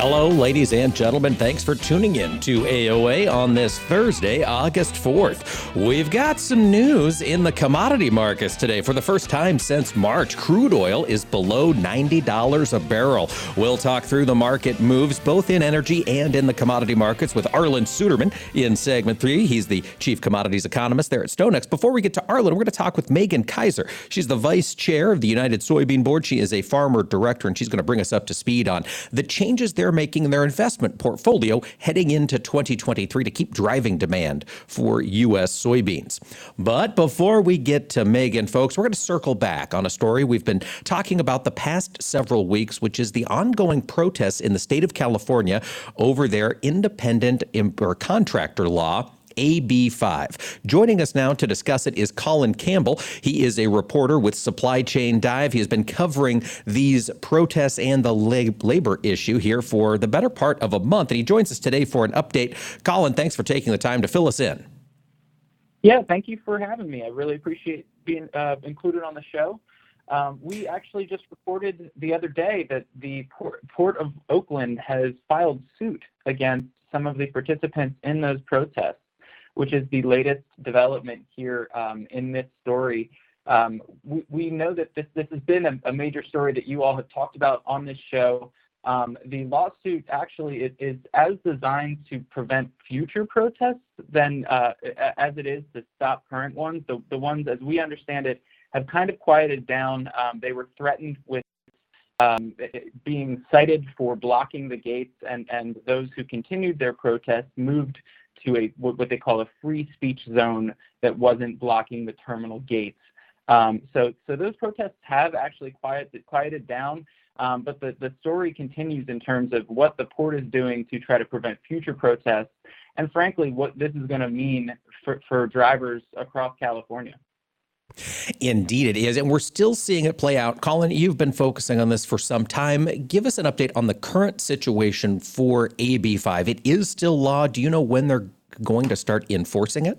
Hello, ladies and gentlemen. Thanks for tuning in to AOA on this Thursday, August 4th. We've got some news in the commodity markets today. For the first time since March, crude oil is below $90 a barrel. We'll talk through the market moves both in energy and in the commodity markets with Arlan Suderman in segment three. He's the chief commodities economist there at StoneX. Before we get to Arlan, we're going to talk with Meagan Kaiser. She's the vice chair of the United Soybean Board. She is a farmer director, and she's going to bring us up to speed on the changes they're making in their investment portfolio heading into 2023 to keep driving demand for U.S. soybeans. But before we get to Meagan, folks, we're going to circle back on a story we've been talking about the past several weeks, which is the ongoing protests in the state of California over their independent or contractor law AB5. Joining us now to discuss it is Colin Campbell. He is a reporter with Supply Chain Dive. He has been covering these protests and the labor issue here for the better part of a month, and he joins us today for an update. Colin, thanks for taking the time to fill us in. Yeah, thank you for having me. I really appreciate being uh, included on the show. Um, we actually just reported the other day that the Port, Port of Oakland has filed suit against some of the participants in those protests which is the latest development here um, in this story. Um, we, know that this, this has been a, major story that you all have talked about on this show. Um, the lawsuit actually is, as designed to prevent future protests than uh, as it is to stop current ones. The, the ones, as we understand it, have kind of quieted down. They were threatened with um, being cited for blocking the gates, and those who continued their protests moved to a what they call a free speech zone that wasn't blocking the terminal gates. Um, so, so those protests have actually quieted, quieted down, um, but the, the story continues in terms of what the port is doing to try to prevent future protests, and frankly, what this is going to mean for, for drivers across California. Indeed, it is. And we're still seeing it play out. Colin, you've been focusing on this for some time. Give us an update on the current situation for AB5. It is still law. Do you know when they're going to start enforcing it?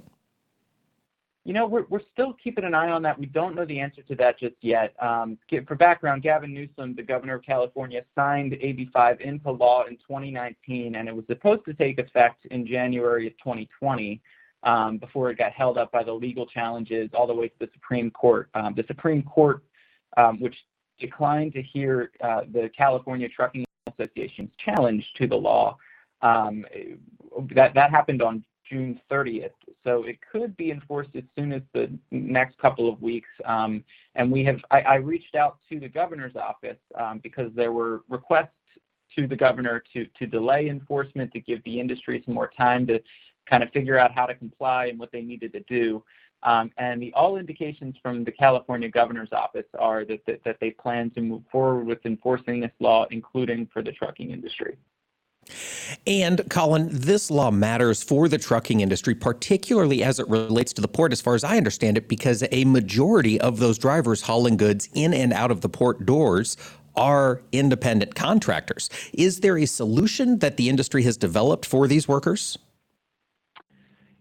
You know, we're, we're still keeping an eye on that. We don't know the answer to that just yet. Um, for background, Gavin Newsom, the governor of California, signed AB5 into law in 2019, and it was supposed to take effect in January of 2020 um, before it got held up by the legal challenges all the way to the Supreme Court. Um, the Supreme Court, um, which declined to hear uh, the California Trucking Association's challenge to the law, um, that that happened on June 30th. So it could be enforced as soon as the next couple of weeks. Um, and we have, I, I, reached out to the governor's office um, because there were requests to the governor to to delay enforcement to give the industry some more time to kind of figure out how to comply and what they needed to do. Um, and the all indications from the California governor's office are that, that, that they plan to move forward with enforcing this law, including for the trucking industry. And Colin, this law matters for the trucking industry, particularly as it relates to the port, as far as I understand it, because a majority of those drivers hauling goods in and out of the port doors are independent contractors. Is there a solution that the industry has developed for these workers?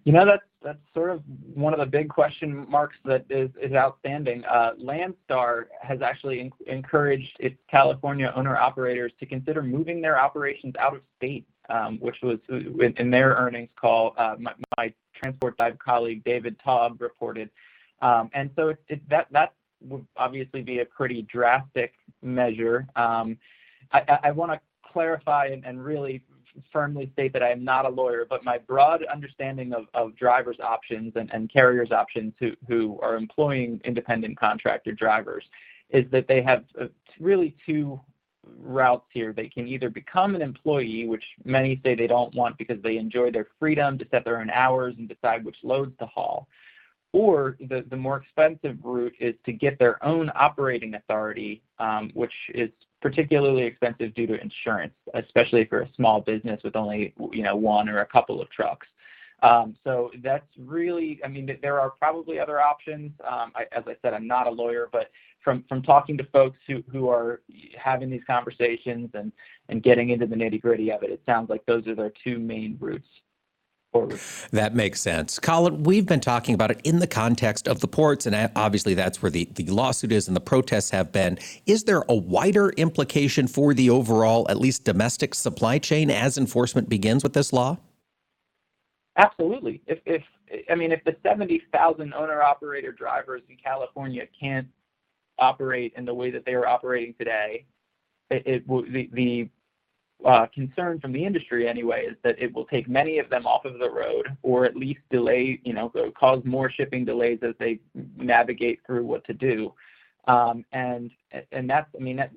You know, that's that's sort of one of the big question marks that is, is outstanding. Uh, Landstar has actually in, encouraged its California owner operators to consider moving their operations out of state, um, which was in, in, their earnings call. Uh, my, my, Transport Dive colleague David Taub reported, um, and so it, it, that that would obviously be a pretty drastic measure. Um, I, I want to clarify and, and really firmly state that I am not a lawyer, but my broad understanding of, of drivers' options and, and carriers' options who, who are employing independent contractor drivers is that they have uh, really two routes here. They can either become an employee, which many say they don't want because they enjoy their freedom to set their own hours and decide which loads to haul, or the, more expensive route is to get their own operating authority, um, which is particularly expensive due to insurance, especially for a small business with only you know one or a couple of trucks. Um, so that's really, I mean, there are probably other options. Um, as I said, I'm not a lawyer, but from talking to folks who are having these conversations and and getting into the nitty gritty of it, it sounds like those are their two main routes forward. That makes sense. Colin, we've been talking about it in the context of the ports, and uh, obviously that's where the, the lawsuit is and the protests have been. Is there a wider implication for the overall, at least domestic supply chain as enforcement begins with this law? Absolutely. If, if I mean, if the 70,000 owner operator drivers in California can't operate in the way that they are operating today, it, it the, the uh, concern from the industry anyway is that it will take many of them off of the road or at least delay, you know, cause more shipping delays as they navigate through what to do. Um, and and that's, I mean, that,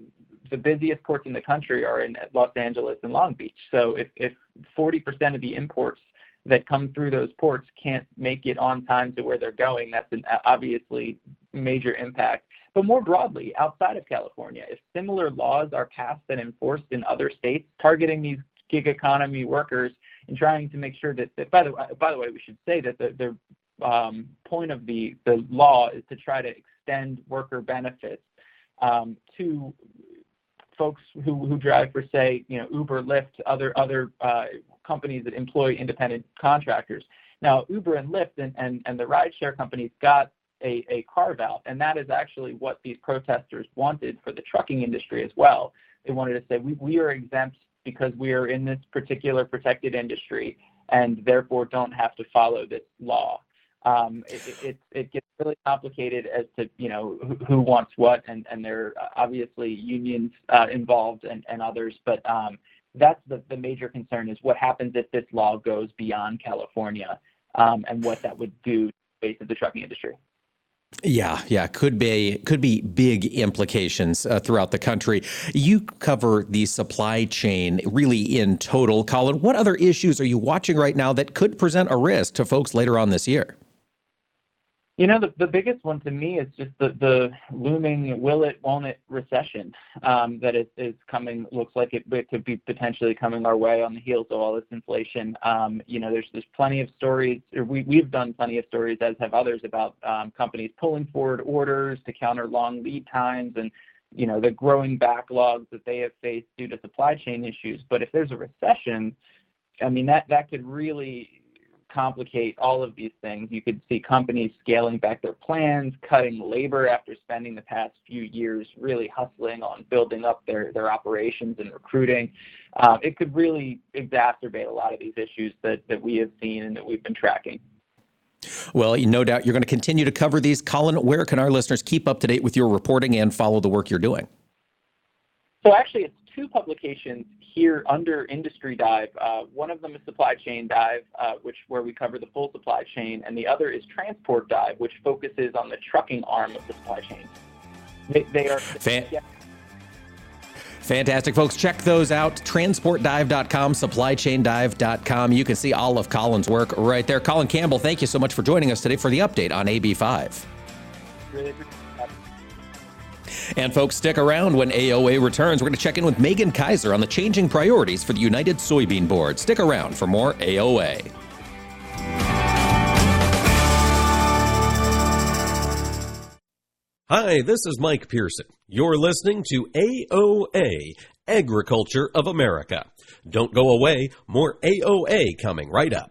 the busiest ports in the country are in Los Angeles and Long Beach. So if, if 40% of the imports that come through those ports can't make it on time to where they're going, that's an obviously major impact. But more broadly, outside of California, if similar laws are passed and enforced in other states targeting these gig economy workers and trying to make sure that, that by the by the way, we should say that the, the um, point of the the law is to try to extend worker benefits um, to folks who, who drive for say you know Uber, Lyft, other other uh, companies that employ independent contractors. Now Uber and Lyft and, and, and the rideshare companies got a, a carve out. And that is actually what these protesters wanted for the trucking industry as well. They wanted to say, we, we are exempt because we are in this particular protected industry and therefore don't have to follow this law. Um, it, it, it, gets really complicated as to you know who, who, wants what, and, and there are obviously unions uh, involved and, and others, but um, that's the, the major concern is what happens if this law goes beyond California um, and what that would do to the base of the trucking industry. Yeah, yeah, could be could be big implications uh, throughout the country. You cover the supply chain really in total, Colin. What other issues are you watching right now that could present a risk to folks later on this year? You know, the, biggest one to me is just the, looming will it, won't it recession um, that is, coming, looks like it, could be potentially coming our way on the heels of all this inflation. Um, you know, there's, there's plenty of stories, or we, we've done plenty of stories, as have others, about um, companies pulling forward orders to counter long lead times and, you know, the growing backlogs that they have faced due to supply chain issues. But if there's a recession, I mean, that, that could really complicate all of these things. You could see companies scaling back their plans, cutting labor after spending the past few years really hustling on building up their, their operations and recruiting. Uh, it could really exacerbate a lot of these issues that, that we have seen and that we've been tracking. Well, no doubt you're going to continue to cover these. Colin, where can our listeners keep up to date with your reporting and follow the work you're doing? So actually, it's two publications here under Industry Dive. Uh, one of them is Supply Chain Dive, uh, which where we cover the full supply chain, and the other is Transport Dive, which focuses on the trucking arm of the supply chain. They, they are. Fan- yeah. Fantastic, folks. Check those out. TransportDive.com, SupplyChainDive.com. You can see all of Colin's work right there. Colin Campbell, thank you so much for joining us today for the update on AB5. Really appreciate and folks, stick around when AOA returns. We're going to check in with Meagan Kaiser on the changing priorities for the United Soybean Board. Stick around for more AOA. Hi, this is Mike Pearson. You're listening to AOA, Agriculture of America. Don't go away, more AOA coming right up.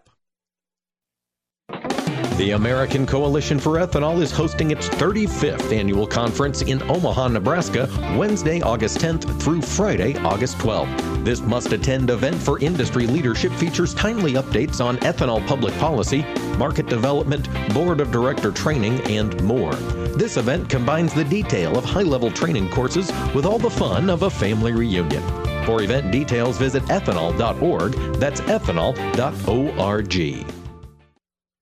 The American Coalition for Ethanol is hosting its 35th annual conference in Omaha, Nebraska, Wednesday, August 10th through Friday, August 12th. This must attend event for industry leadership features timely updates on ethanol public policy, market development, board of director training, and more. This event combines the detail of high level training courses with all the fun of a family reunion. For event details, visit ethanol.org. That's ethanol.org.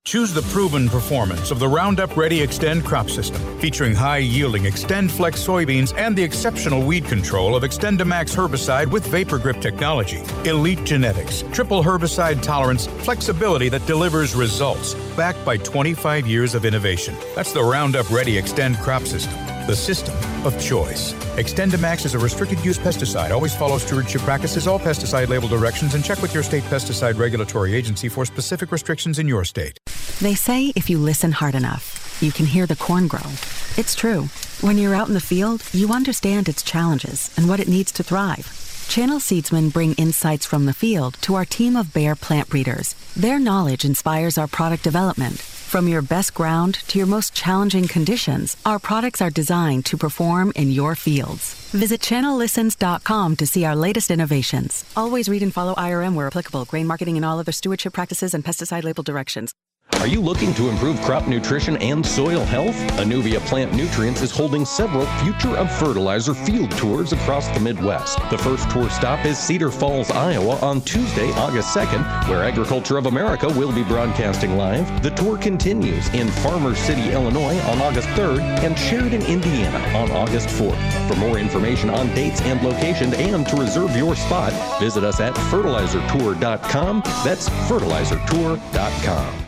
Choose the proven performance of the Roundup Ready Xtend crop system, featuring high yielding XtendFlex soybeans and the exceptional weed control of XtendiMax herbicide with VaporGrip technology. Elite genetics, triple herbicide tolerance, flexibility that delivers results, backed by 25 years of innovation. That's the Roundup Ready Xtend crop system, the system of choice. XtendiMax is a restricted use pesticide. Always follow stewardship practices, all pesticide label directions, and check with your state pesticide regulatory agency for specific restrictions in your state. They say if you listen hard enough, you can hear the corn grow. It's true. When you're out in the field, you understand its challenges and what it needs to thrive. Channel Seedsmen bring insights from the field to our team of Bayer plant breeders. Their knowledge inspires our product development. From your best ground to your most challenging conditions, our products are designed to perform in your fields. Visit channellistens.com to see our latest innovations. Always read and follow IRM where applicable, grain marketing and all other stewardship practices and pesticide label directions. Are you looking to improve crop nutrition and soil health? Anuvia Plant Nutrients is holding several Future of Fertilizer field tours across the Midwest. The first tour stop is Cedar Falls, Iowa on Tuesday, August 2nd, where Agriculture of America will be broadcasting live. The tour continues in Farmer City, Illinois on August 3rd and Sheridan, Indiana on August 4th. For more information on dates and location and to reserve your spot, visit us at fertilizertour.com. That's fertilizertour.com.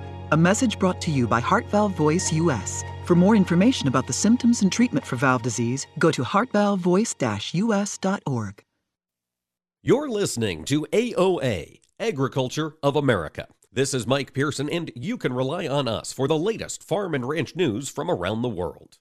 A message brought to you by Heart Valve Voice US. For more information about the symptoms and treatment for valve disease, go to heartvalvevoice-us.org. You're listening to AOA, Agriculture of America. This is Mike Pearson, and you can rely on us for the latest farm and ranch news from around the world.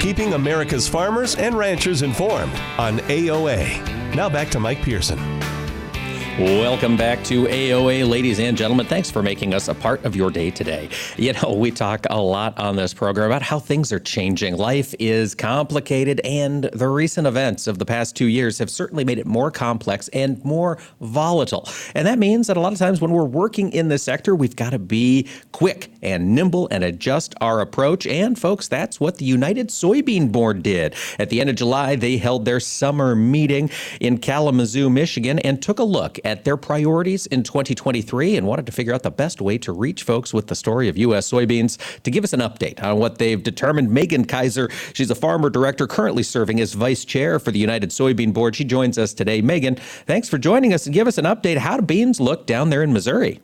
Keeping America's farmers and ranchers informed on AOA. Now back to Mike Pearson. Welcome back to AOA, ladies and gentlemen. Thanks for making us a part of your day today. You know, we talk a lot on this program about how things are changing. Life is complicated, and the recent events of the past two years have certainly made it more complex and more volatile. And that means that a lot of times when we're working in this sector, we've got to be quick and nimble and adjust our approach. And, folks, that's what the United Soybean Board did. At the end of July, they held their summer meeting in Kalamazoo, Michigan, and took a look at their priorities in 2023 and wanted to figure out the best way to reach folks with the story of U.S. soybeans. To give us an update on what they've determined, Meagan Kaiser, she's a farmer director currently serving as vice chair for the United Soybean Board. She joins us today. Meagan, thanks for joining us and give us an update. How do beans look down there in Missouri?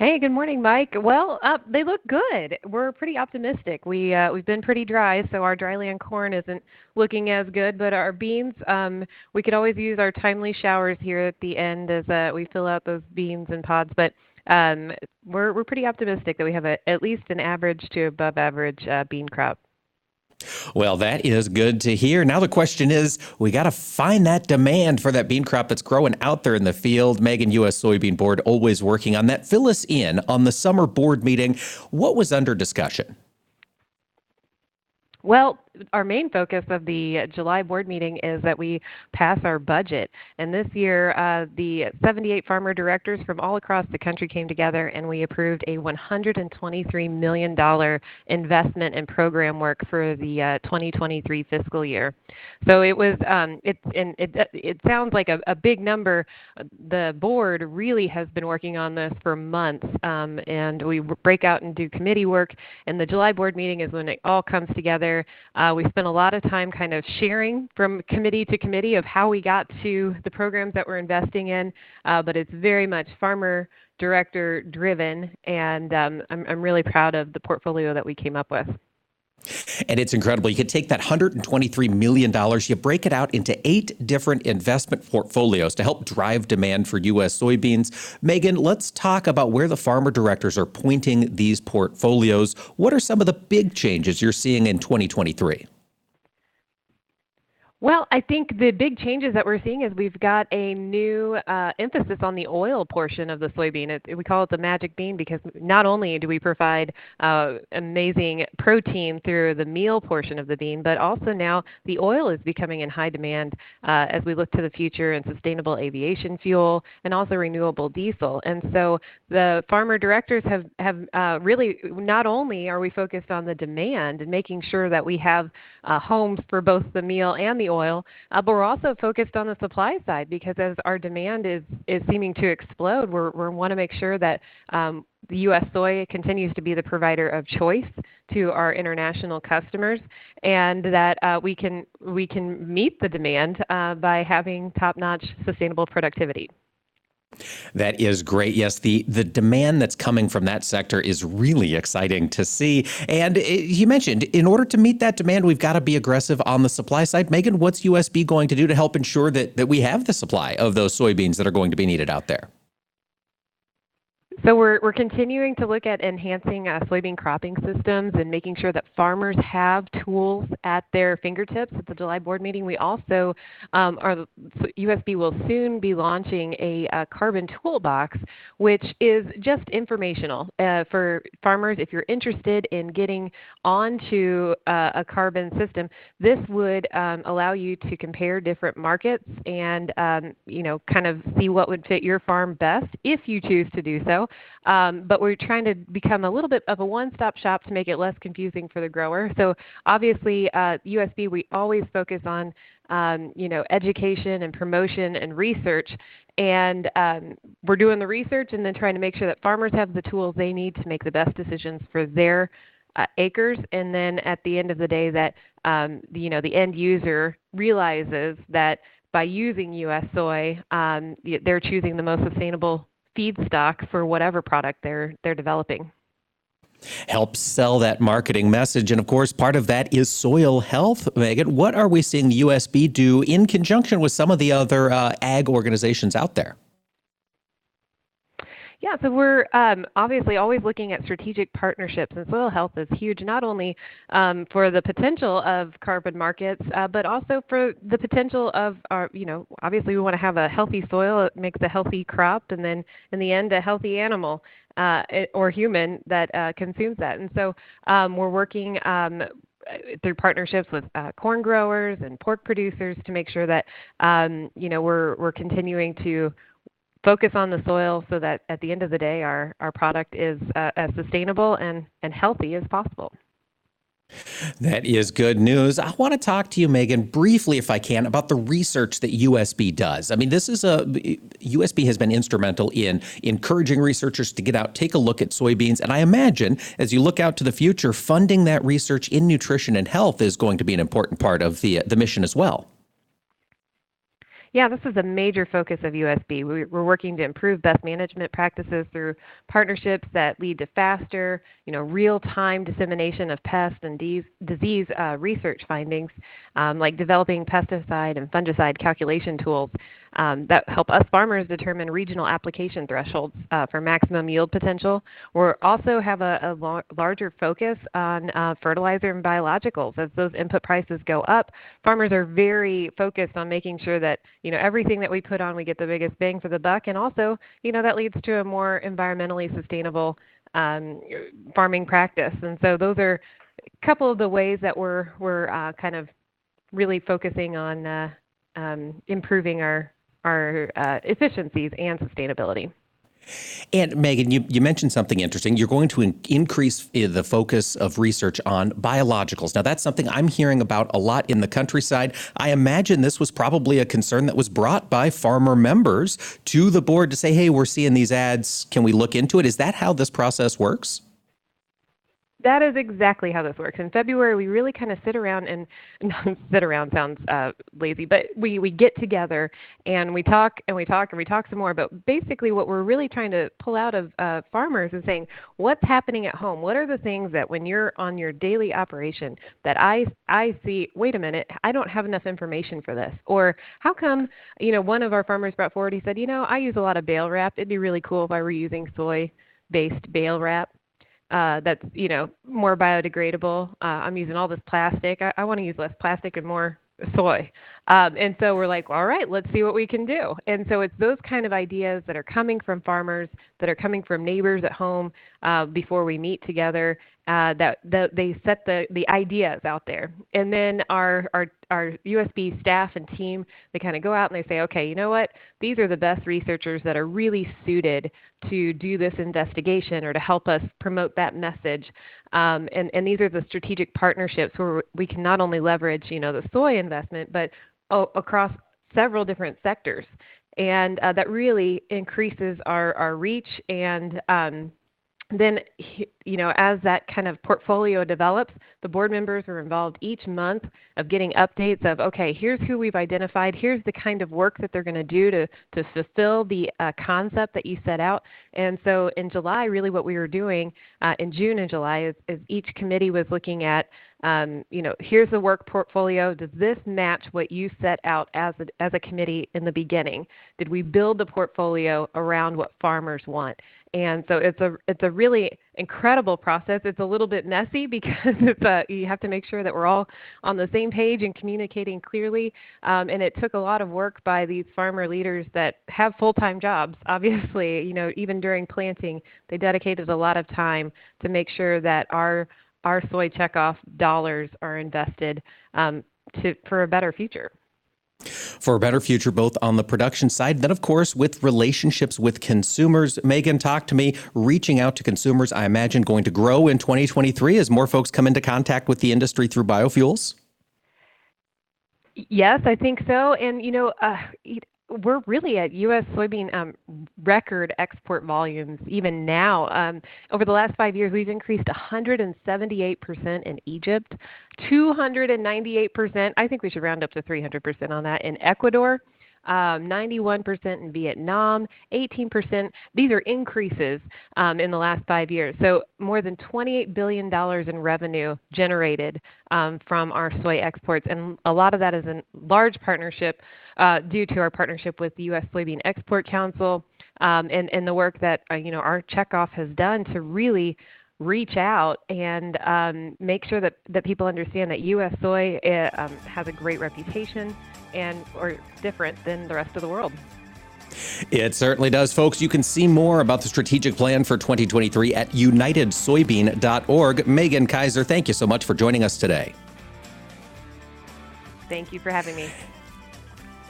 Hey, good morning, Mike. Well, uh, they look good. We're pretty optimistic. We uh, we've been pretty dry, so our dryland corn isn't looking as good. But our beans, um, we could always use our timely showers here at the end as uh, we fill out those beans and pods. But um, we're we're pretty optimistic that we have a, at least an average to above average uh, bean crop. Well, that is good to hear. Now the question is, we got to find that demand for that bean crop that's growing out there in the field. Meagan, U.S. Soybean Board, always working on that. Fill us in on the summer board meeting. What was under discussion? Well, our main focus of the July board meeting is that we pass our budget. And this year, uh, the 78 farmer directors from all across the country came together and we approved a $123 million investment in program work for the uh, 2023 fiscal year. So it was, um, it, and it, it sounds like a, a, big number. The board really has been working on this for months, um, and we break out and do committee work. And the July board meeting is when it all comes together. Uh, we spent a lot of time kind of sharing from committee to committee of how we got to the programs that we're investing in, uh, but it's very much farmer director driven, and um, I'm, I'm really proud of the portfolio that we came up with. And it's incredible. You can take that $123 million, you break it out into eight different investment portfolios to help drive demand for U.S. soybeans. Meagan, let's talk about where the farmer directors are pointing these portfolios. What are some of the big changes you're seeing in 2023? Well, I think the big changes that we're seeing is we've got a new uh, emphasis on the oil portion of the soybean. It, we call it the magic bean because not only do we provide uh, amazing protein through the meal portion of the bean, but also now the oil is becoming in high demand uh, as we look to the future in sustainable aviation fuel and also renewable diesel. And so the farmer directors have, have uh, really not only are we focused on the demand and making sure that we have uh, homes for both the meal and the oil, uh, but we're also focused on the supply side because as our demand is is seeming to explode, we want to make sure that um, the U.S. soy continues to be the provider of choice to our international customers, and that uh, we can we can meet the demand uh, by having top-notch sustainable productivity. That is great. Yes, the the demand that's coming from that sector is really exciting to see. And it, eh, you mentioned in order to meet that demand, we've got to be aggressive on the supply side. Megan, what's USB going to do to help ensure that that we have the supply of those soybeans that are going to be needed out there? So we're, we're continuing to look at enhancing uh, soybean cropping systems and making sure that farmers have tools at their fingertips. At the July board meeting, we also um, are USB will soon be launching a, a carbon toolbox, which is just informational uh, for farmers. If you're interested in getting onto uh, a carbon system, this would um, allow you to compare different markets and um, you know kind of see what would fit your farm best if you choose to do so. Um, but we're trying to become a little bit of a one-stop shop to make it less confusing for the grower. So obviously, uh, USB we always focus on um, you know education and promotion and research, and um, we're doing the research and then trying to make sure that farmers have the tools they need to make the best decisions for their uh, acres, and then at the end of the day, that um, you know the end user realizes that by using U.S. soy, um, they're choosing the most sustainable feedstock for whatever product they're they're developing help sell that marketing message. And of course, part of that is soil health. Meagan, what are we seeing the USB do in conjunction with some of the other uh, ag organizations out there? Yeah, so we're um, obviously always looking at strategic partnerships, and soil health is huge, not only um, for the potential of carbon markets, uh, but also for the potential of our, you know, obviously we want to have a healthy soil, it makes a healthy crop, and then in the end, a healthy animal. Uh, or human that uh, consumes that. And so um, we're working um, through partnerships with uh, corn growers and pork producers to make sure that um, you know we're we're continuing to focus on the soil so that at the end of the day our, our product is uh, as sustainable and, and healthy as possible. That is good news. I want to talk to you, Meagan, briefly, if I can, about the research that USB does. I mean, this is a USB has been instrumental in encouraging researchers to get out, take a look at soybeans, and I imagine as you look out to the future, funding that research in nutrition and health is going to be an important part of the the mission as well. Yeah, this is a major focus of USB. We're working to improve best management practices through partnerships that lead to faster, you know, real-time dissemination of pest and disease uh, research findings, um, like developing pesticide and fungicide calculation tools um, that help us farmers determine regional application thresholds uh, for maximum yield potential. We also have a, a larger focus on uh, fertilizer and biologicals. As those input prices go up, farmers are very focused on making sure that you know everything that we put on, we get the biggest bang for the buck, and also you know that leads to a more environmentally sustainable um, farming practice. And so those are a couple of the ways that we're we're uh, kind of really focusing on uh, um, improving our our uh, efficiencies and sustainability. And Meagan, you, you mentioned something interesting. You're going to in- increase uh, the focus of research on biologicals. Now, that's something I'm hearing about a lot in the countryside. I imagine this was probably a concern that was brought by farmer members to the board to say, hey, we're seeing these ads. Can we look into it? Is that how this process works? That is exactly how this works. In February, we really kind of sit around and sit around sounds uh, lazy, but we, we get together and we talk and we talk and we talk some more. But basically, what we're really trying to pull out of uh, farmers is saying, what's happening at home? What are the things that when you're on your daily operation that I I see? Wait a minute, I don't have enough information for this. Or how come? You know, one of our farmers brought forward. He said, you know, I use a lot of bale wrap. It'd be really cool if I were using soy-based bale wrap uh, that's you know more biodegradable. Uh, I'm using all this plastic. I, I want to use less plastic and more soy. Um, and so we're like, all right, let's see what we can do. And so it's those kind of ideas that are coming from farmers, that are coming from neighbors at home uh, before we meet together, uh, that, that they set the, the ideas out there. And then our, our, our USB staff and team, they kind of go out and they say, okay, you know what? These are the best researchers that are really suited to do this investigation or to help us promote that message. Um, and, and these are the strategic partnerships where we can not only leverage, you know, the soy investment, but across several different sectors. And uh, that really increases our, our reach and um, then you know as that kind of portfolio develops the board members are involved each month of getting updates of okay here's who we've identified. Here's the kind of work that they're going to do to to fulfill the uh, concept that you set out. And so in july really what we were doing uh, in june and july is, is each committee was looking at um, you know here's the work portfolio. Does this match what you set out as a, as a committee in the beginning? Did we build the portfolio around what farmers want and so it's a it's a really incredible process. It's a little bit messy because it's a, you have to make sure that we're all on the same page and communicating clearly. Um, and it took a lot of work by these farmer leaders that have full-time jobs. Obviously, you know, even during planting, they dedicated a lot of time to make sure that our our soy checkoff dollars are invested um, to for a better future for a better future, both on the production side, then, of course, with relationships with consumers. Meagan, talk to me. Reaching out to consumers, I imagine, going to grow in 2023 as more folks come into contact with the industry through biofuels? Yes, I think so. And, you know, uh, we're really at U.S. soybean um, record export volumes even now. Um, over the last five years, we've increased 178% in Egypt, 298%. I think we should round up to 300% on that in Ecuador. Um, 91% in Vietnam, 18%. These are increases um, in the last five years. So more than $28 billion in revenue generated um, from our soy exports. And a lot of that is in large partnership uh, due to our partnership with the U.S. Soybean Export Council um, and, and the work that uh, you know our checkoff has done to really reach out and um, make sure that, that people understand that U.S. soy uh, um, has a great reputation and or different than the rest of the world. It certainly does, folks. You can see more about the strategic plan for 2023 at unitedsoybean.org. Meagan Kaiser, thank you so much for joining us today. Thank you for having me.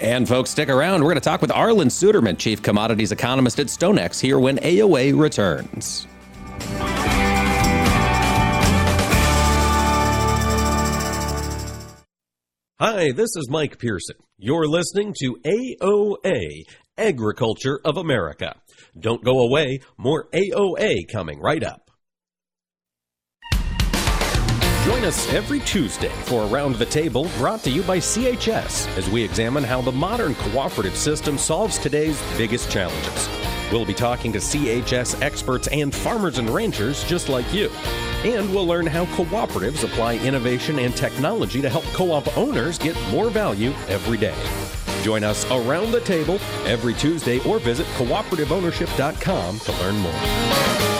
And folks, stick around. We're going to talk with Arlan Suderman, Chief Commodities Economist at StoneX, here when AOA returns. Hi, this is Mike Pearson. You're listening to AOA, Agriculture of America. Don't go away, more AOA coming right up. Join us every Tuesday for Around the Table brought to you by CHS as we examine how the modern cooperative system solves today's biggest challenges. We'll be talking to CHS experts and farmers and ranchers just like you. And we'll learn how cooperatives apply innovation and technology to help co op owners get more value every day. Join us around the table every Tuesday or visit cooperativeownership.com to learn more.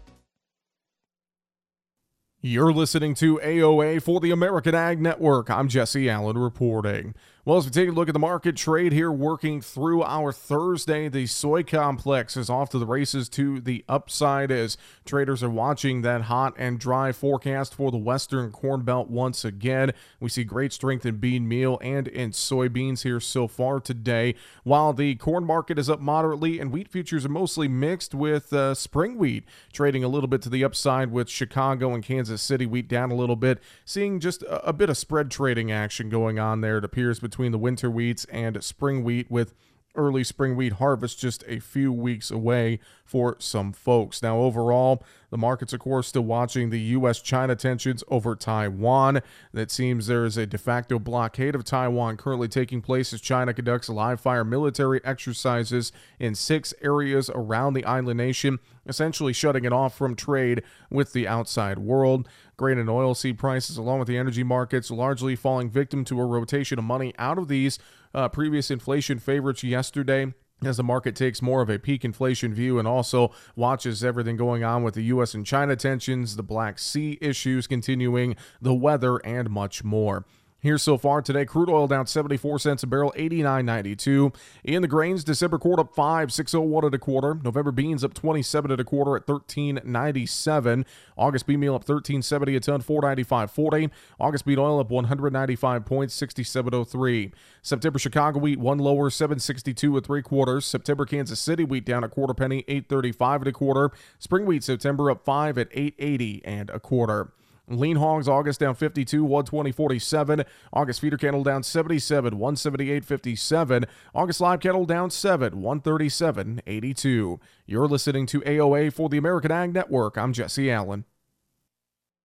You're listening to AOA for the American Ag Network. I'm Jesse Allen reporting. Well, as we take a look at the market trade here, working through our Thursday, the soy complex is off to the races to the upside as traders are watching that hot and dry forecast for the Western Corn Belt once again. We see great strength in bean meal and in soybeans here so far today, while the corn market is up moderately and wheat futures are mostly mixed with uh, spring wheat trading a little bit to the upside with Chicago and Kansas City wheat down a little bit, seeing just a, a bit of spread trading action going on there. It appears between the winter wheats and spring wheat with early spring wheat harvest just a few weeks away for some folks. Now, overall, the markets, of course, still watching the U.S. China tensions over Taiwan. It seems there is a de facto blockade of Taiwan currently taking place as China conducts live fire military exercises in six areas around the island nation, essentially shutting it off from trade with the outside world. Grain and oilseed prices, along with the energy markets, largely falling victim to a rotation of money out of these uh, previous inflation favorites yesterday as the market takes more of a peak inflation view and also watches everything going on with the U.S. and China tensions, the Black Sea issues continuing, the weather, and much more. Here so far today, crude oil down 74 cents a barrel, 89.92. In the grains, December quart up 5, 601 at a quarter. November beans up 27 at a quarter at 13.97. August bean meal up 13.70 a ton, 495.40. August bean oil up 195 points, 67.03. September Chicago wheat one lower, 762 at three quarters. September Kansas City wheat down a quarter penny, 835 at a quarter. Spring wheat September up 5 at 880 and a quarter. Lean hogs August down 52, 120.47. August feeder cattle down 77, 178.57. August live cattle down 7, 137.82. You're listening to AOA for the American Ag Network. I'm Jesse Allen.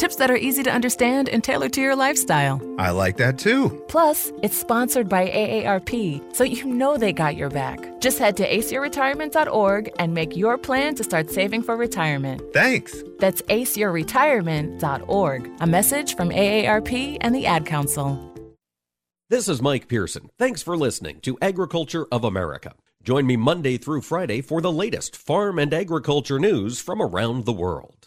Tips that are easy to understand and tailored to your lifestyle. I like that too. Plus, it's sponsored by AARP, so you know they got your back. Just head to aceyourretirement.org and make your plan to start saving for retirement. Thanks. That's aceyourretirement.org. A message from AARP and the Ad Council. This is Mike Pearson. Thanks for listening to Agriculture of America. Join me Monday through Friday for the latest farm and agriculture news from around the world.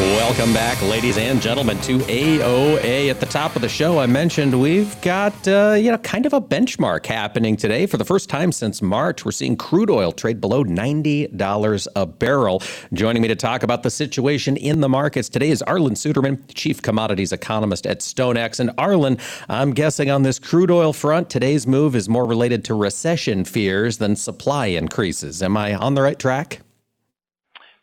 Welcome back, ladies and gentlemen, to AOA. At the top of the show, I mentioned we've got uh, you know kind of a benchmark happening today. For the first time since March, we're seeing crude oil trade below ninety dollars a barrel. Joining me to talk about the situation in the markets today is Arlan Suderman, chief commodities economist at StoneX. And Arlan, I'm guessing on this crude oil front, today's move is more related to recession fears than supply increases. Am I on the right track?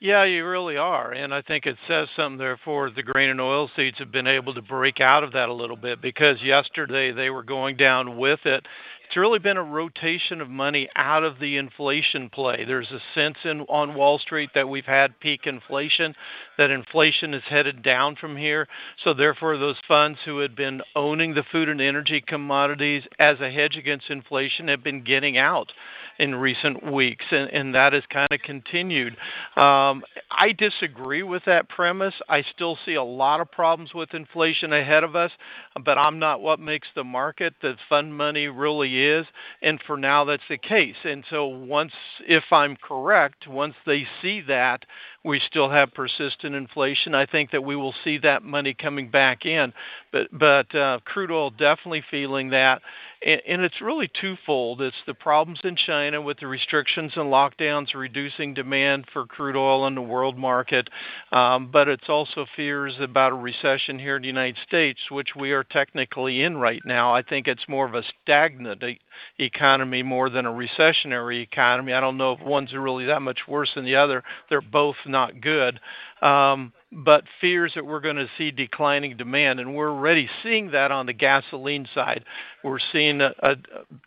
Yeah, you really are. And I think it says something, therefore, the grain and oil seeds have been able to break out of that a little bit because yesterday they were going down with it. It's really been a rotation of money out of the inflation play. There's a sense in on Wall Street that we've had peak inflation, that inflation is headed down from here. So therefore those funds who had been owning the food and energy commodities as a hedge against inflation have been getting out in recent weeks, and, and that has kind of continued. Um, I disagree with that premise. I still see a lot of problems with inflation ahead of us, but I'm not what makes the market. The fund money really is, and for now that's the case. And so once, if I'm correct, once they see that, we still have persistent inflation. I think that we will see that money coming back in, but but uh, crude oil definitely feeling that, and, and it's really twofold. It's the problems in China with the restrictions and lockdowns reducing demand for crude oil in the world market, um, but it's also fears about a recession here in the United States, which we are technically in right now. I think it's more of a stagnant economy more than a recessionary economy. I don't know if one's really that much worse than the other. They're both not good. Um, but fears that we're going to see declining demand, and we're already seeing that on the gasoline side. We're seeing a, a,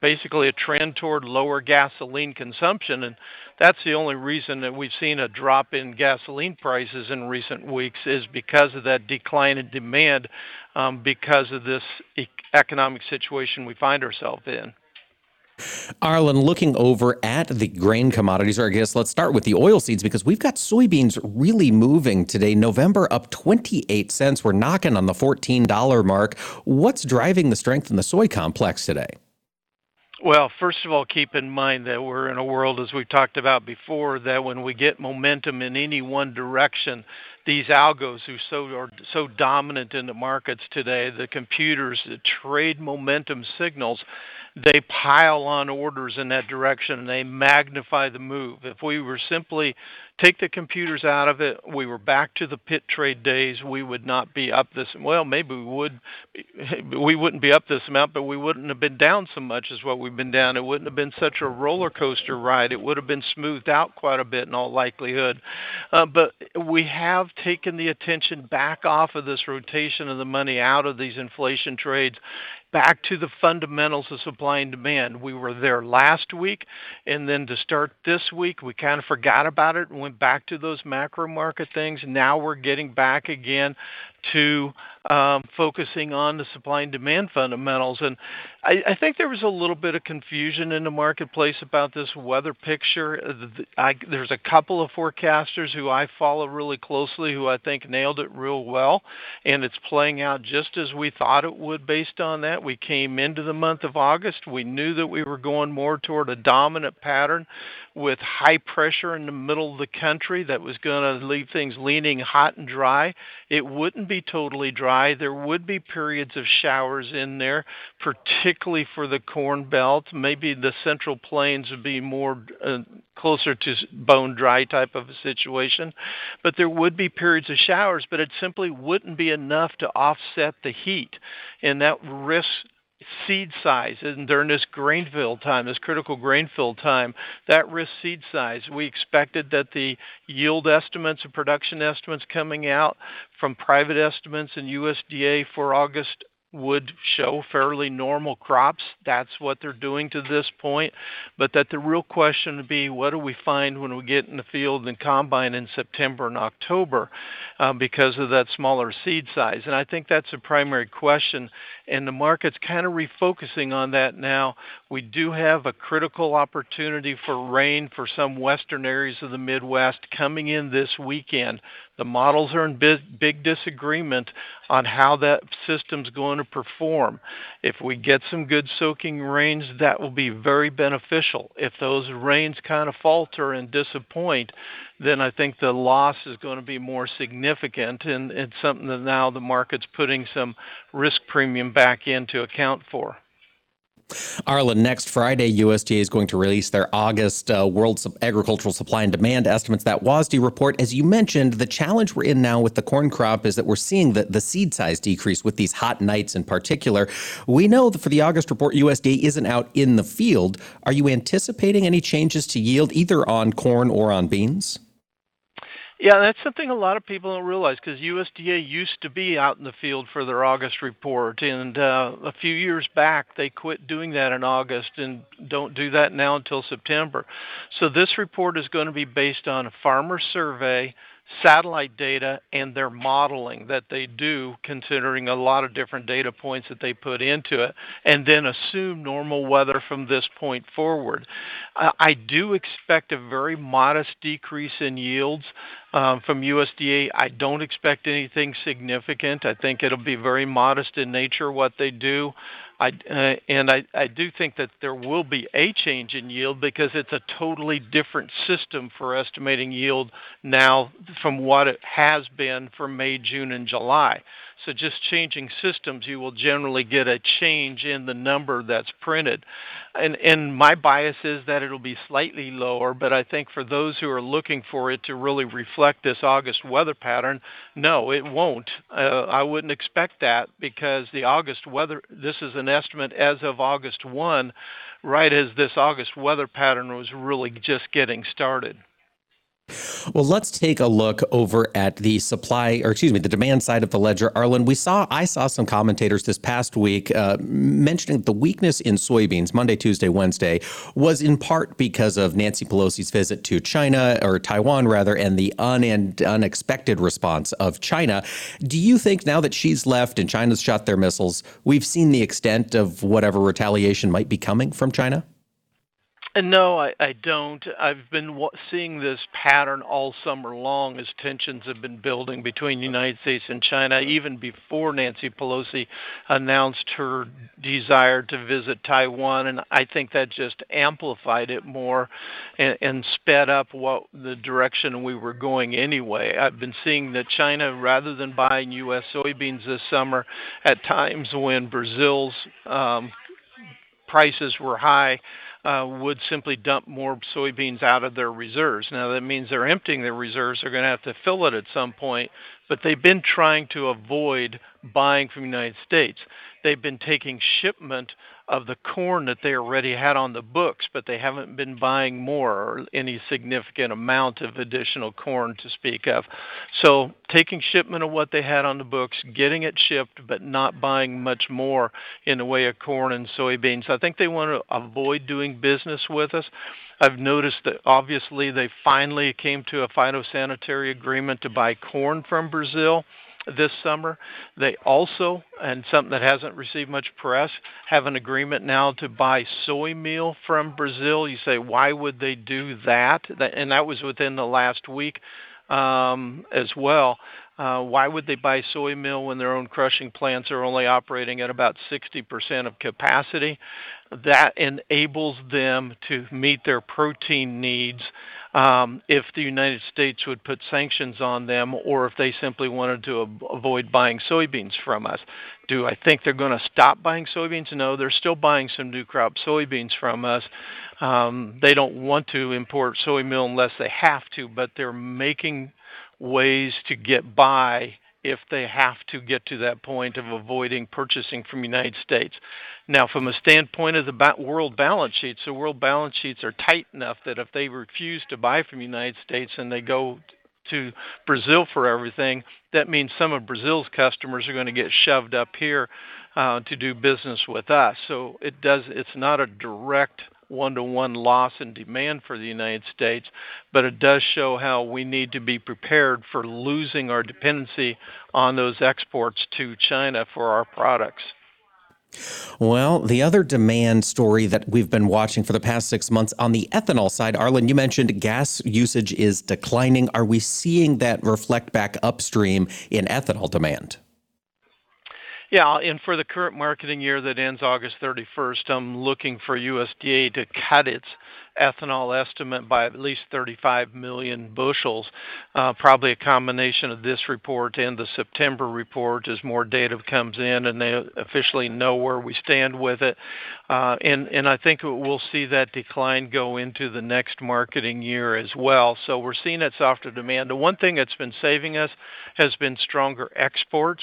basically a trend toward lower gasoline consumption, and that's the only reason that we've seen a drop in gasoline prices in recent weeks is because of that decline in demand, um, because of this e- economic situation we find ourselves in. Arlan, looking over at the grain commodities, or I guess let's start with the oil seeds because we've got soybeans really moving today. November up 28 cents. We're knocking on the $14 mark. What's driving the strength in the soy complex today? Well, first of all, keep in mind that we're in a world, as we've talked about before, that when we get momentum in any one direction, these algos who so are so dominant in the markets today, the computers, the trade momentum signals, they pile on orders in that direction and they magnify the move. If we were simply take the computers out of it, we were back to the pit trade days, we would not be up this well, maybe we would we wouldn't be up this amount, but we wouldn't have been down so much as what we've been down. It wouldn't have been such a roller coaster ride. It would have been smoothed out quite a bit in all likelihood. Uh, but we have taken the attention back off of this rotation of the money out of these inflation trades back to the fundamentals of supply and demand. We were there last week, and then to start this week, we kind of forgot about it and went back to those macro market things. Now we're getting back again to um, focusing on the supply and demand fundamentals. And I, I, think there was a little bit of confusion in the marketplace about this weather picture. I, there's a couple of forecasters who I follow really closely who I think nailed it real well, and it's playing out just as we thought it would based on that. We came into the month of August. We knew that we were going more toward a dominant pattern with high pressure in the middle of the country that was going to leave things leaning hot and dry. It wouldn't be totally dry. There would be periods of showers in there, particularly for the corn belt. Maybe the central plains would be more uh, closer to bone dry type of a situation. But there would be periods of showers, but it simply wouldn't be enough to offset the heat. And that risks seed size and during this grain fill time, this critical grain fill time, that risk seed size. We expected that the yield estimates and production estimates coming out from private estimates and USDA for August would show fairly normal crops. That's what they're doing to this point. But that the real question would be what do we find when we get in the field and combine in September and October uh, because of that smaller seed size? And I think that's a primary question. And the market's kind of refocusing on that now. We do have a critical opportunity for rain for some western areas of the Midwest coming in this weekend. The models are in big, big disagreement on how that system's going to perform. If we get some good soaking rains, that will be very beneficial. If those rains kind of falter and disappoint, then I think the loss is going to be more significant, and it's something that now the market's putting some risk premium back in to account for. Arlan, next Friday, USDA is going to release their August uh, World Agricultural Supply and Demand estimates. That WASDE report, as you mentioned, the challenge we're in now with the corn crop is that we're seeing the, the seed size decrease with these hot nights in particular. We know that for the August report, USDA isn't out in the field. Are you anticipating any changes to yield either on corn or on beans? Yeah, that's something a lot of people don't realize because USDA used to be out in the field for their August report, and uh, a few years back they quit doing that in August and don't do that now until September. So this report is going to be based on a farmer survey satellite data and their modeling that they do, considering a lot of different data points that they put into it, and then assume normal weather from this point forward. I do expect a very modest decrease in yields. Um, from USDA. I don't expect anything significant. I think it'll be very modest in nature what they do. I, uh, and I, I do think that there will be a change in yield because it's a totally different system for estimating yield now from what it has been for May, June, and July. So just changing systems, you will generally get a change in the number that's printed. And, and my bias is that it'll be slightly lower, but I think for those who are looking for it to really reflect this August weather pattern, no, it won't. Uh, I wouldn't expect that because the August weather, this is an estimate as of August 1, right as this August weather pattern was really just getting started. Well, let's take a look over at the supply, or excuse me, the demand side of the ledger. Arlan, we saw, I saw some commentators this past week uh, mentioning the weakness in soybeans Monday, Tuesday, Wednesday was in part because of Nancy Pelosi's visit to China or Taiwan rather, and the un- and unexpected response of China. Do you think now that she's left and China's shot their missiles, we've seen the extent of whatever retaliation might be coming from China? No, I, I don't. I've been w- seeing this pattern all summer long as tensions have been building between the United States and China, even before Nancy Pelosi announced her desire to visit Taiwan. And I think that just amplified it more and, and sped up what the direction we were going anyway. I've been seeing that China, rather than buying U.S. soybeans this summer, at times when Brazil's um, prices were high, uh, would simply dump more soybeans out of their reserves. Now that means they're emptying their reserves. They're going to have to fill it at some point, but they've been trying to avoid buying from the United States. They've been taking shipment of the corn that they already had on the books, but they haven't been buying more or any significant amount of additional corn to speak of. So taking shipment of what they had on the books, getting it shipped, but not buying much more in the way of corn and soybeans. I think they want to avoid doing business with us. I've noticed that obviously they finally came to a phytosanitary agreement to buy corn from Brazil this summer. They also, and something that hasn't received much press, have an agreement now to buy soy meal from Brazil. You say, why would they do that? And that was within the last week um, as well. Uh, why would they buy soy meal when their own crushing plants are only operating at about 60% of capacity? That enables them to meet their protein needs um, if the United States would put sanctions on them or if they simply wanted to avoid buying soybeans from us. Do I think they're going to stop buying soybeans? No, they're still buying some new crop soybeans from us. Um, they don't want to import soy meal unless they have to, but they're making ways to get by if they have to get to that point of avoiding purchasing from United States. Now, from a standpoint of the world balance sheets, the world balance sheets are tight enough that if they refuse to buy from United States and they go to Brazil for everything, that means some of Brazil's customers are going to get shoved up here uh, to do business with us. So it does. It's not a direct one-to-one loss in demand for the United States, but it does show how we need to be prepared for losing our dependency on those exports to China for our products. Well, the other demand story that we've been watching for the past six months on the ethanol side, Arlan, you mentioned gas usage is declining. Are we seeing that reflect back upstream in ethanol demand? Yeah, and for the current marketing year that ends August 31st, I'm looking for USDA to cut its ethanol estimate by at least 35 million bushels. Uh, probably a combination of this report and the September report as more data comes in and they officially know where we stand with it. Uh, and, and I think we'll see that decline go into the next marketing year as well. So we're seeing that softer demand. The one thing that's been saving us has been stronger exports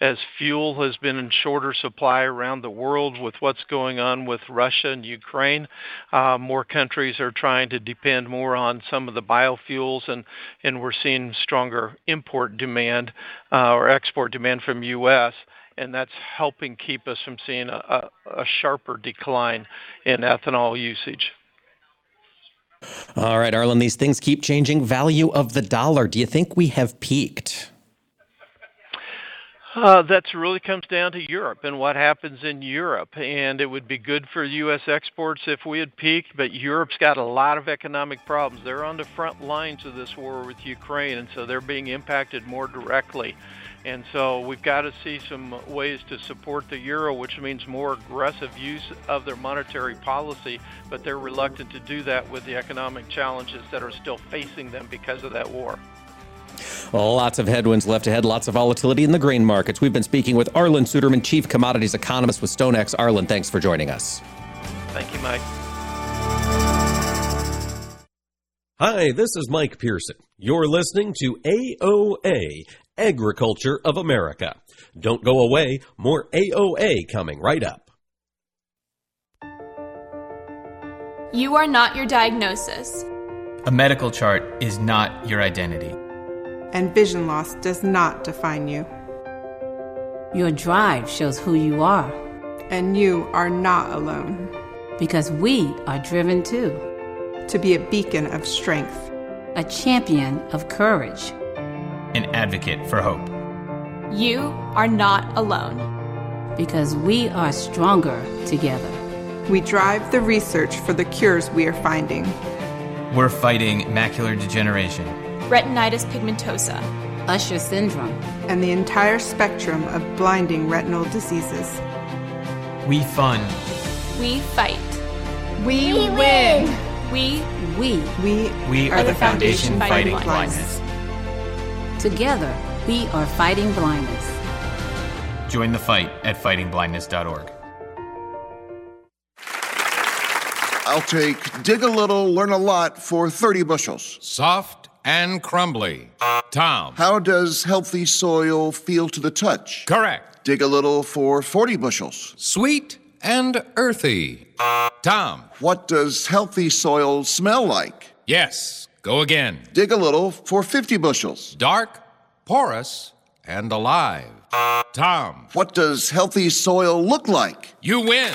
as fuel has been in shorter supply around the world with what's going on with Russia and Ukraine. Uh, more countries are trying to depend more on some of the biofuels, and, and we're seeing stronger import demand uh, or export demand from U.S., and that's helping keep us from seeing a, a, sharper decline in ethanol usage. All right, Arlan, these things keep changing. Value of the dollar. Do you think we have peaked? Uh, that really comes down to Europe and what happens in Europe. And it would be good for U.S. exports if we had peaked, but Europe's got a lot of economic problems. They're on the front lines of this war with Ukraine, and so they're being impacted more directly. And so we've got to see some ways to support the euro, which means more aggressive use of their monetary policy, but they're reluctant to do that with the economic challenges that are still facing them because of that war. Lots of headwinds left ahead, lots of volatility in the grain markets. We've been speaking with Arlan Suderman, Chief Commodities Economist with StoneX. Arlan, thanks for joining us. Thank you, Mike. Hi, this is Mike Pearson. You're listening to AOA, Agriculture of America. Don't go away, more AOA coming right up. You are not your diagnosis. A medical chart is not your identity and vision loss does not define you. Your drive shows who you are. And you are not alone. Because we are driven too. To be a beacon of strength, a champion of courage, an advocate for hope. You are not alone. Because we are stronger together. We drive the research for the cures we are finding. We're fighting macular degeneration retinitis pigmentosa, Usher syndrome, and the entire spectrum of blinding retinal diseases. We fund. We fight. We, we win. We we we we are, are the, the foundation, foundation fighting, fighting blindness. blindness. Together, we are fighting blindness. Join the fight at fightingblindness.org. I'll take dig a little, learn a lot for 30 bushels. Soft and crumbly. Tom. How does healthy soil feel to the touch? Correct. Dig a little for 40 bushels. Sweet and earthy. Tom. What does healthy soil smell like? Yes. Go again. Dig a little for 50 bushels. Dark, porous, and alive. Tom. What does healthy soil look like? You win.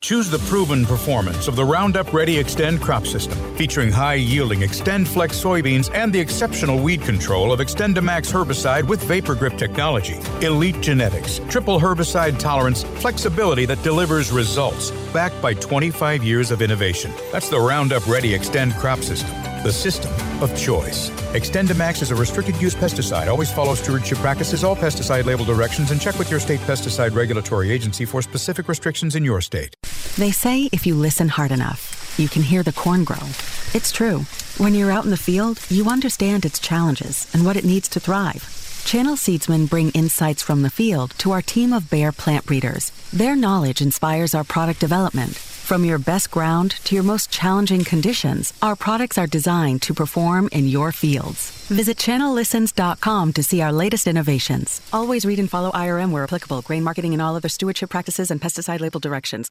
Choose the proven performance of the Roundup Ready Xtend crop system, featuring high yielding XtendFlex soybeans and the exceptional weed control of XtendiMax herbicide with VaporGrip technology. Elite genetics, triple herbicide tolerance, flexibility that delivers results, backed by 25 years of innovation. That's the Roundup Ready Xtend crop system the system of choice. XtendiMax is a restricted use pesticide. Always follow stewardship practices, all pesticide label directions, and check with your state pesticide regulatory agency for specific restrictions in your state. They say if you listen hard enough, you can hear the corn grow. It's true. When you're out in the field, you understand its challenges and what it needs to thrive. Channel Seedsmen bring insights from the field to our team of Bayer plant breeders. Their knowledge inspires our product development from your best ground to your most challenging conditions, our products are designed to perform in your fields. Visit channellistens.com to see our latest innovations. Always read and follow IRM where applicable, grain marketing and all other stewardship practices and pesticide label directions.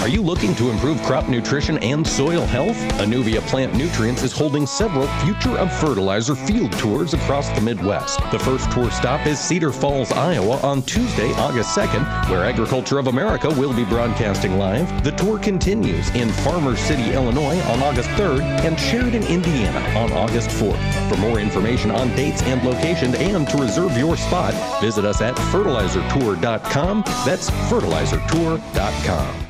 Are you looking to improve crop nutrition and soil health? Anuvia Plant Nutrients is holding several Future of Fertilizer field tours across the Midwest. The first tour stop is Cedar Falls, Iowa on Tuesday, August 2nd, where Agriculture of America will be broadcasting live. The tour continues in Farmer City, Illinois on August 3rd and Sheridan, Indiana on August 4th. For more information on dates and locations and to reserve your spot, visit us at fertilizertour.com. That's fertilizertour.com.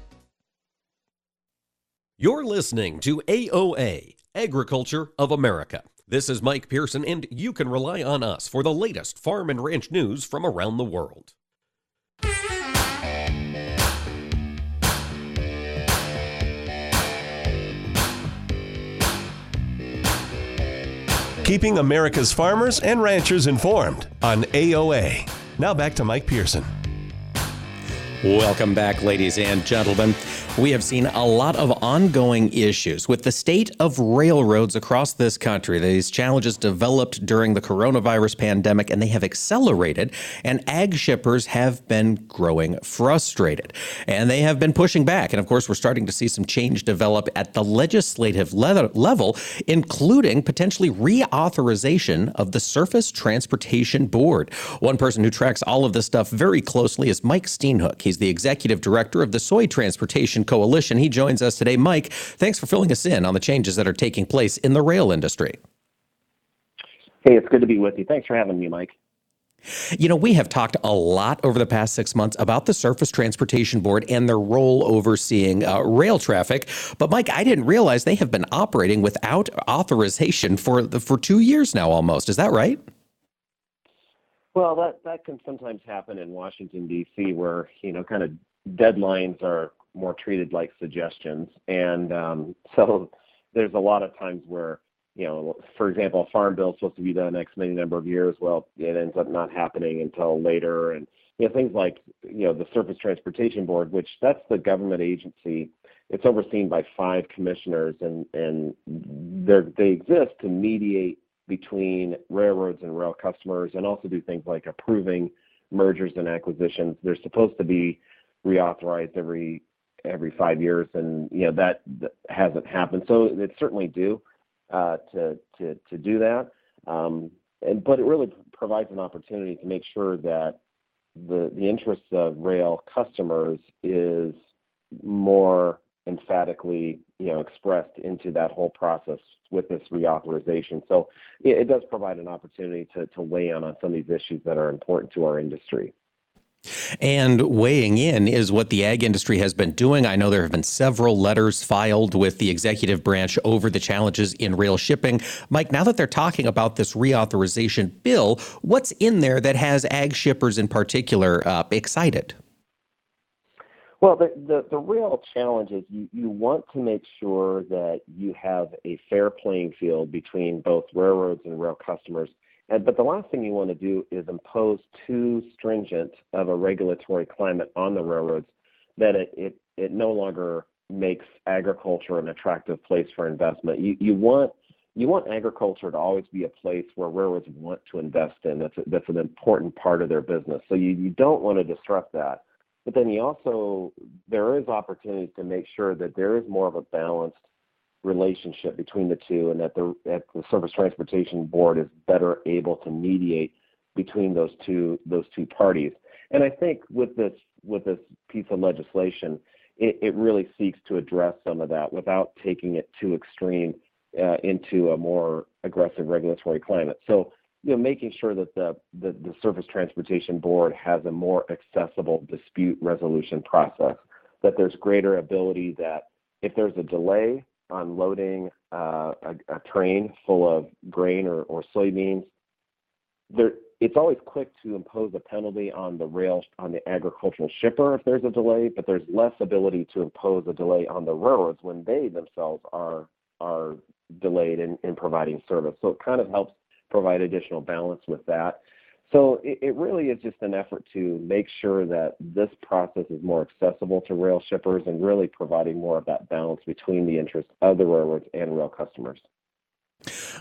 You're listening to AOA, Agriculture of America. This is Mike Pearson, and you can rely on us for the latest farm and ranch news from around the world. Keeping America's farmers and ranchers informed on AOA. Now back to Mike Pearson. Welcome back, ladies and gentlemen. We have seen a lot of ongoing issues with the state of railroads across this country. These challenges developed during the coronavirus pandemic and they have accelerated, and ag shippers have been growing frustrated. And they have been pushing back. And of course, we're starting to see some change develop at the legislative le- level, including potentially reauthorization of the Surface Transportation Board. One person who tracks all of this stuff very closely is Mike Steenhoek. He's the executive director of the Soy Transportation Coalition. He joins us today. Mike, thanks for filling us in on the changes that are taking place in the rail industry. Hey, it's good to be with you. Thanks for having me, Mike. You know, we have talked a lot over the past six months about the Surface Transportation Board and their role overseeing uh, rail traffic. But Mike, I didn't realize they have been operating without authorization for the, for two years now, almost. Is that right? Well, that that can sometimes happen in Washington D.C., where you know, kind of deadlines are more treated like suggestions, and um, so there's a lot of times where you know, for example, a farm bill is supposed to be done X many number of years. Well, it ends up not happening until later, and you know, things like you know the Surface Transportation Board, which that's the government agency. It's overseen by five commissioners, and and they they exist to mediate between railroads and rail customers, and also do things like approving mergers and acquisitions. They're supposed to be reauthorized every every five years, and you know that, that hasn't happened. So it's certainly due uh, to to to do that. Um, and but it really provides an opportunity to make sure that the the interests of rail customers is more emphatically you know expressed into that whole process with this reauthorization. So it, it does provide an opportunity to to weigh in on some of these issues that are important to our industry. And weighing in is what the ag industry has been doing. I know there have been several letters filed with the executive branch over the challenges in rail shipping. Mike, now that they're talking about this reauthorization bill, what's in there that has ag shippers in particular uh, excited? Well, the, the, the real challenge is you, you want to make sure that you have a fair playing field between both railroads and rail customers. And, but the last thing you want to do is impose too stringent of a regulatory climate on the railroads that it, it, it no longer makes agriculture an attractive place for investment. You, you want you want agriculture to always be a place where railroads want to invest in. That's a, that's an important part of their business. So you, you don't want to disrupt that. But then you also, there is opportunities to make sure that there is more of a balanced relationship between the two and that the, that the Surface Transportation Board is better able to mediate between those two those two parties. And I think with this with this piece of legislation, it, it really seeks to address some of that without taking it too extreme uh, into a more aggressive regulatory climate. So you know, making sure that the, the, the Surface Transportation Board has a more accessible dispute resolution process, that there's greater ability that if there's a delay on loading uh, a, a, train full of grain or, or soybeans, there, it's always quick to impose a penalty on the rail on the agricultural shipper if there's a delay, but there's less ability to impose a delay on the railroads when they themselves are are delayed in, in providing service. So it kind of helps provide additional balance with that. So it, it, really is just an effort to make sure that this process is more accessible to rail shippers and really providing more of that balance between the interests of the railroads and rail customers.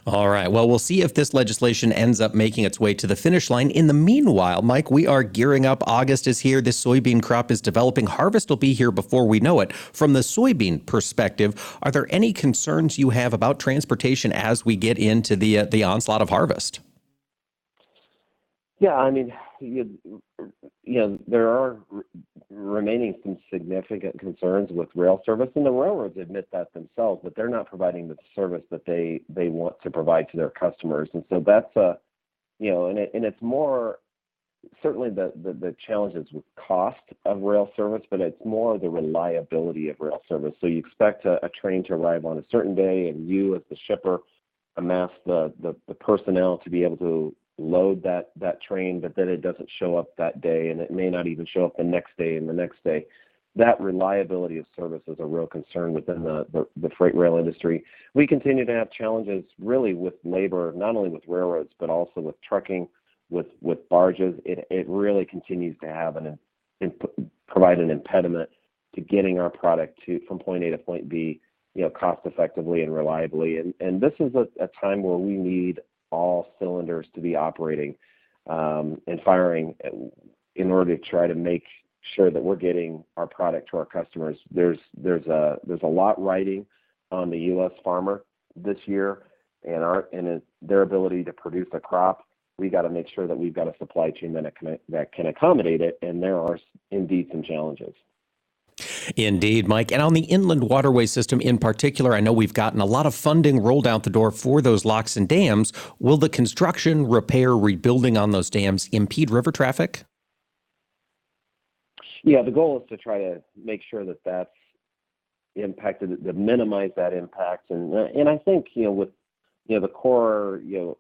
All right. Well, we'll see if this legislation ends up making its way to the finish line. In the meanwhile, Mike, we are gearing up. August is here. This soybean crop is developing. Harvest will be here before we know it. From the soybean perspective, are there any concerns you have about transportation as we get into the uh, the onslaught of harvest? Yeah, I mean, you, you know, there are remaining some significant concerns with rail service, and the railroads admit that themselves, but they're not providing the service that they they want to provide to their customers, and so that's a, you know, and it, and it's more certainly the, the challenges with cost of rail service, but it's more the reliability of rail service. So you expect a, a train to arrive on a certain day, and you as the shipper amass the, the, the personnel to be able to load that that train, but then it doesn't show up that day, and it may not even show up the next day and the next day. That reliability of service is a real concern within the, the, the freight rail industry. We continue to have challenges really with labor, not only with railroads, but also with trucking, with, with barges. It, it really continues to have an, provide an impediment to getting our product to from point A to point B, you know, cost effectively and reliably. And, and this is a, a time where we need all cylinders to be operating um, and firing in order to try to make sure that we're getting our product to our customers. There's there's a there's a lot riding on the U.S. farmer this year, and our and their ability to produce a crop. We got to make sure that we've got a supply chain that can that can accommodate it, and there are indeed some challenges. Indeed, Mike. And on the inland waterway system in particular, I know we've gotten a lot of funding rolled out the door for those locks and dams. Will the construction, repair, rebuilding on those dams impede river traffic? Yeah, the goal is to try to make sure that that's impacted, to minimize that impact. And and I think you know with you know the Corps, you know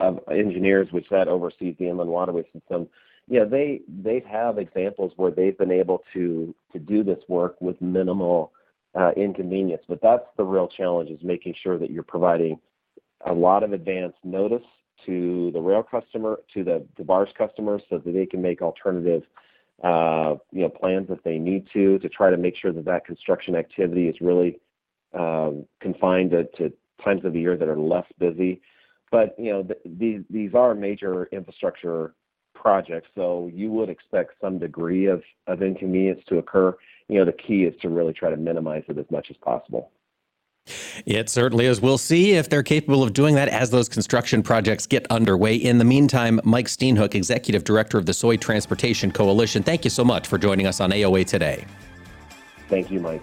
of engineers which that oversees the inland waterway system yeah, they they have examples where they've been able to to do this work with minimal uh, inconvenience. But that's the real challenge: is making sure that you're providing a lot of advance notice to the rail customer, to the the barge customers, so that they can make alternative uh, you know plans if they need to to try to make sure that that construction activity is really um, confined to, to times of the year that are less busy. But you know th- these these are major infrastructure project. So you would expect some degree of, of inconvenience to occur. You know, the key is to really try to minimize it as much as possible. It certainly is. We'll see if they're capable of doing that as those construction projects get underway. In the meantime, Mike Steenhoek, Executive Director of the Soy Transportation Coalition, thank you so much for joining us on AOA today. Thank you, Mike.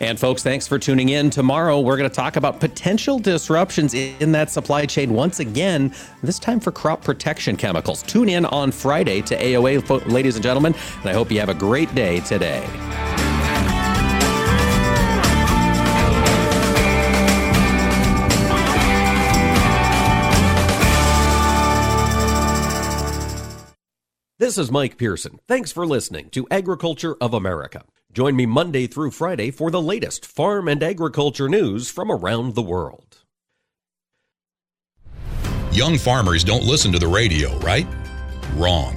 And folks, thanks for tuning in. Tomorrow, we're going to talk about potential disruptions in that supply chain once again, this time for crop protection chemicals. Tune in on Friday to AOA, ladies and gentlemen, and I hope you have a great day today. This is Mike Pearson. Thanks for listening to Agriculture of America. Join me Monday through Friday for the latest farm and agriculture news from around the world. Young farmers don't listen to the radio, right? Wrong.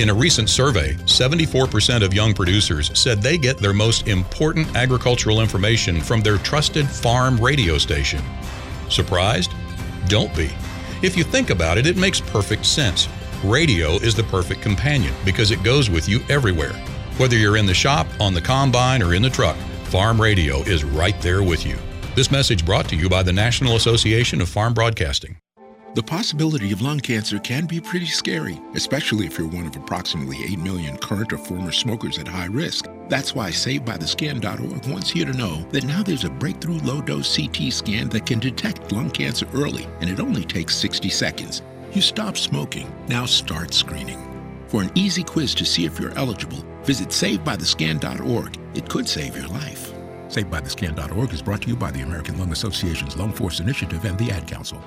In a recent survey, 74% of young producers said they get their most important agricultural information from their trusted farm radio station. Surprised? Don't be. If you think about it, it makes perfect sense. Radio is the perfect companion because it goes with you everywhere. Whether you're in the shop, on the combine, or in the truck, Farm Radio is right there with you. This message brought to you by the National Association of Farm Broadcasting. The possibility of lung cancer can be pretty scary, especially if you're one of approximately 8 million current or former smokers at high risk. That's why SaveByTheScan.org wants you to know that now there's a breakthrough low dose CT scan that can detect lung cancer early, and it only takes 60 seconds. You stop smoking, now start screening. For an easy quiz to see if you're eligible, visit SaveByTheScan.org. It could save your life. SaveByTheScan.org is brought to you by the American Lung Association's Lung Force Initiative and the Ad Council.